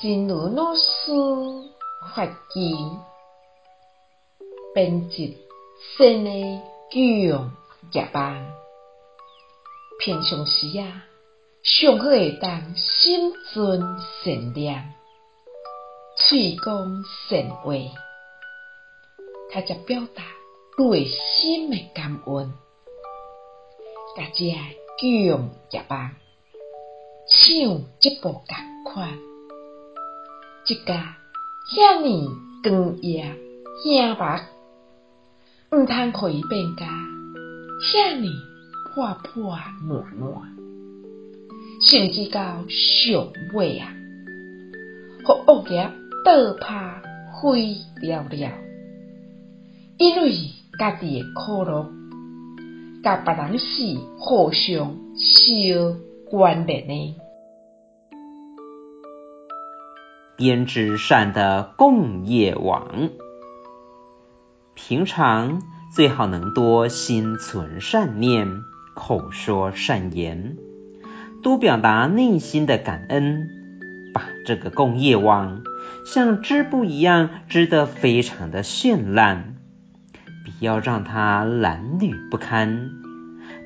真如老师发起编辑新的教育业网，平常时啊，上好会当心存善念，喙讲善话，他则表达内心的感恩。家己啊，教育业网，像这部共款，一家遐尔光耀显目，毋通互伊变甲遐尔破破烂烂，甚至到上尾啊，互恶业倒拍毁了了，因为家己诶苦乐，甲别人是互相相关联诶。编织善的共业网，平常最好能多心存善念，口说善言，多表达内心的感恩，把这个共业网像织布一样织得非常的绚烂。不要让它褴褛不堪，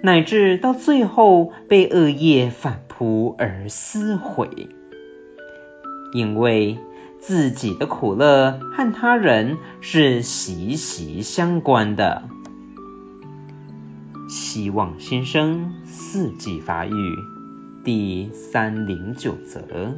乃至到最后被恶业反扑而撕毁。因为自己的苦乐和他人是息息相关的。希望新生四季发育第三零九则。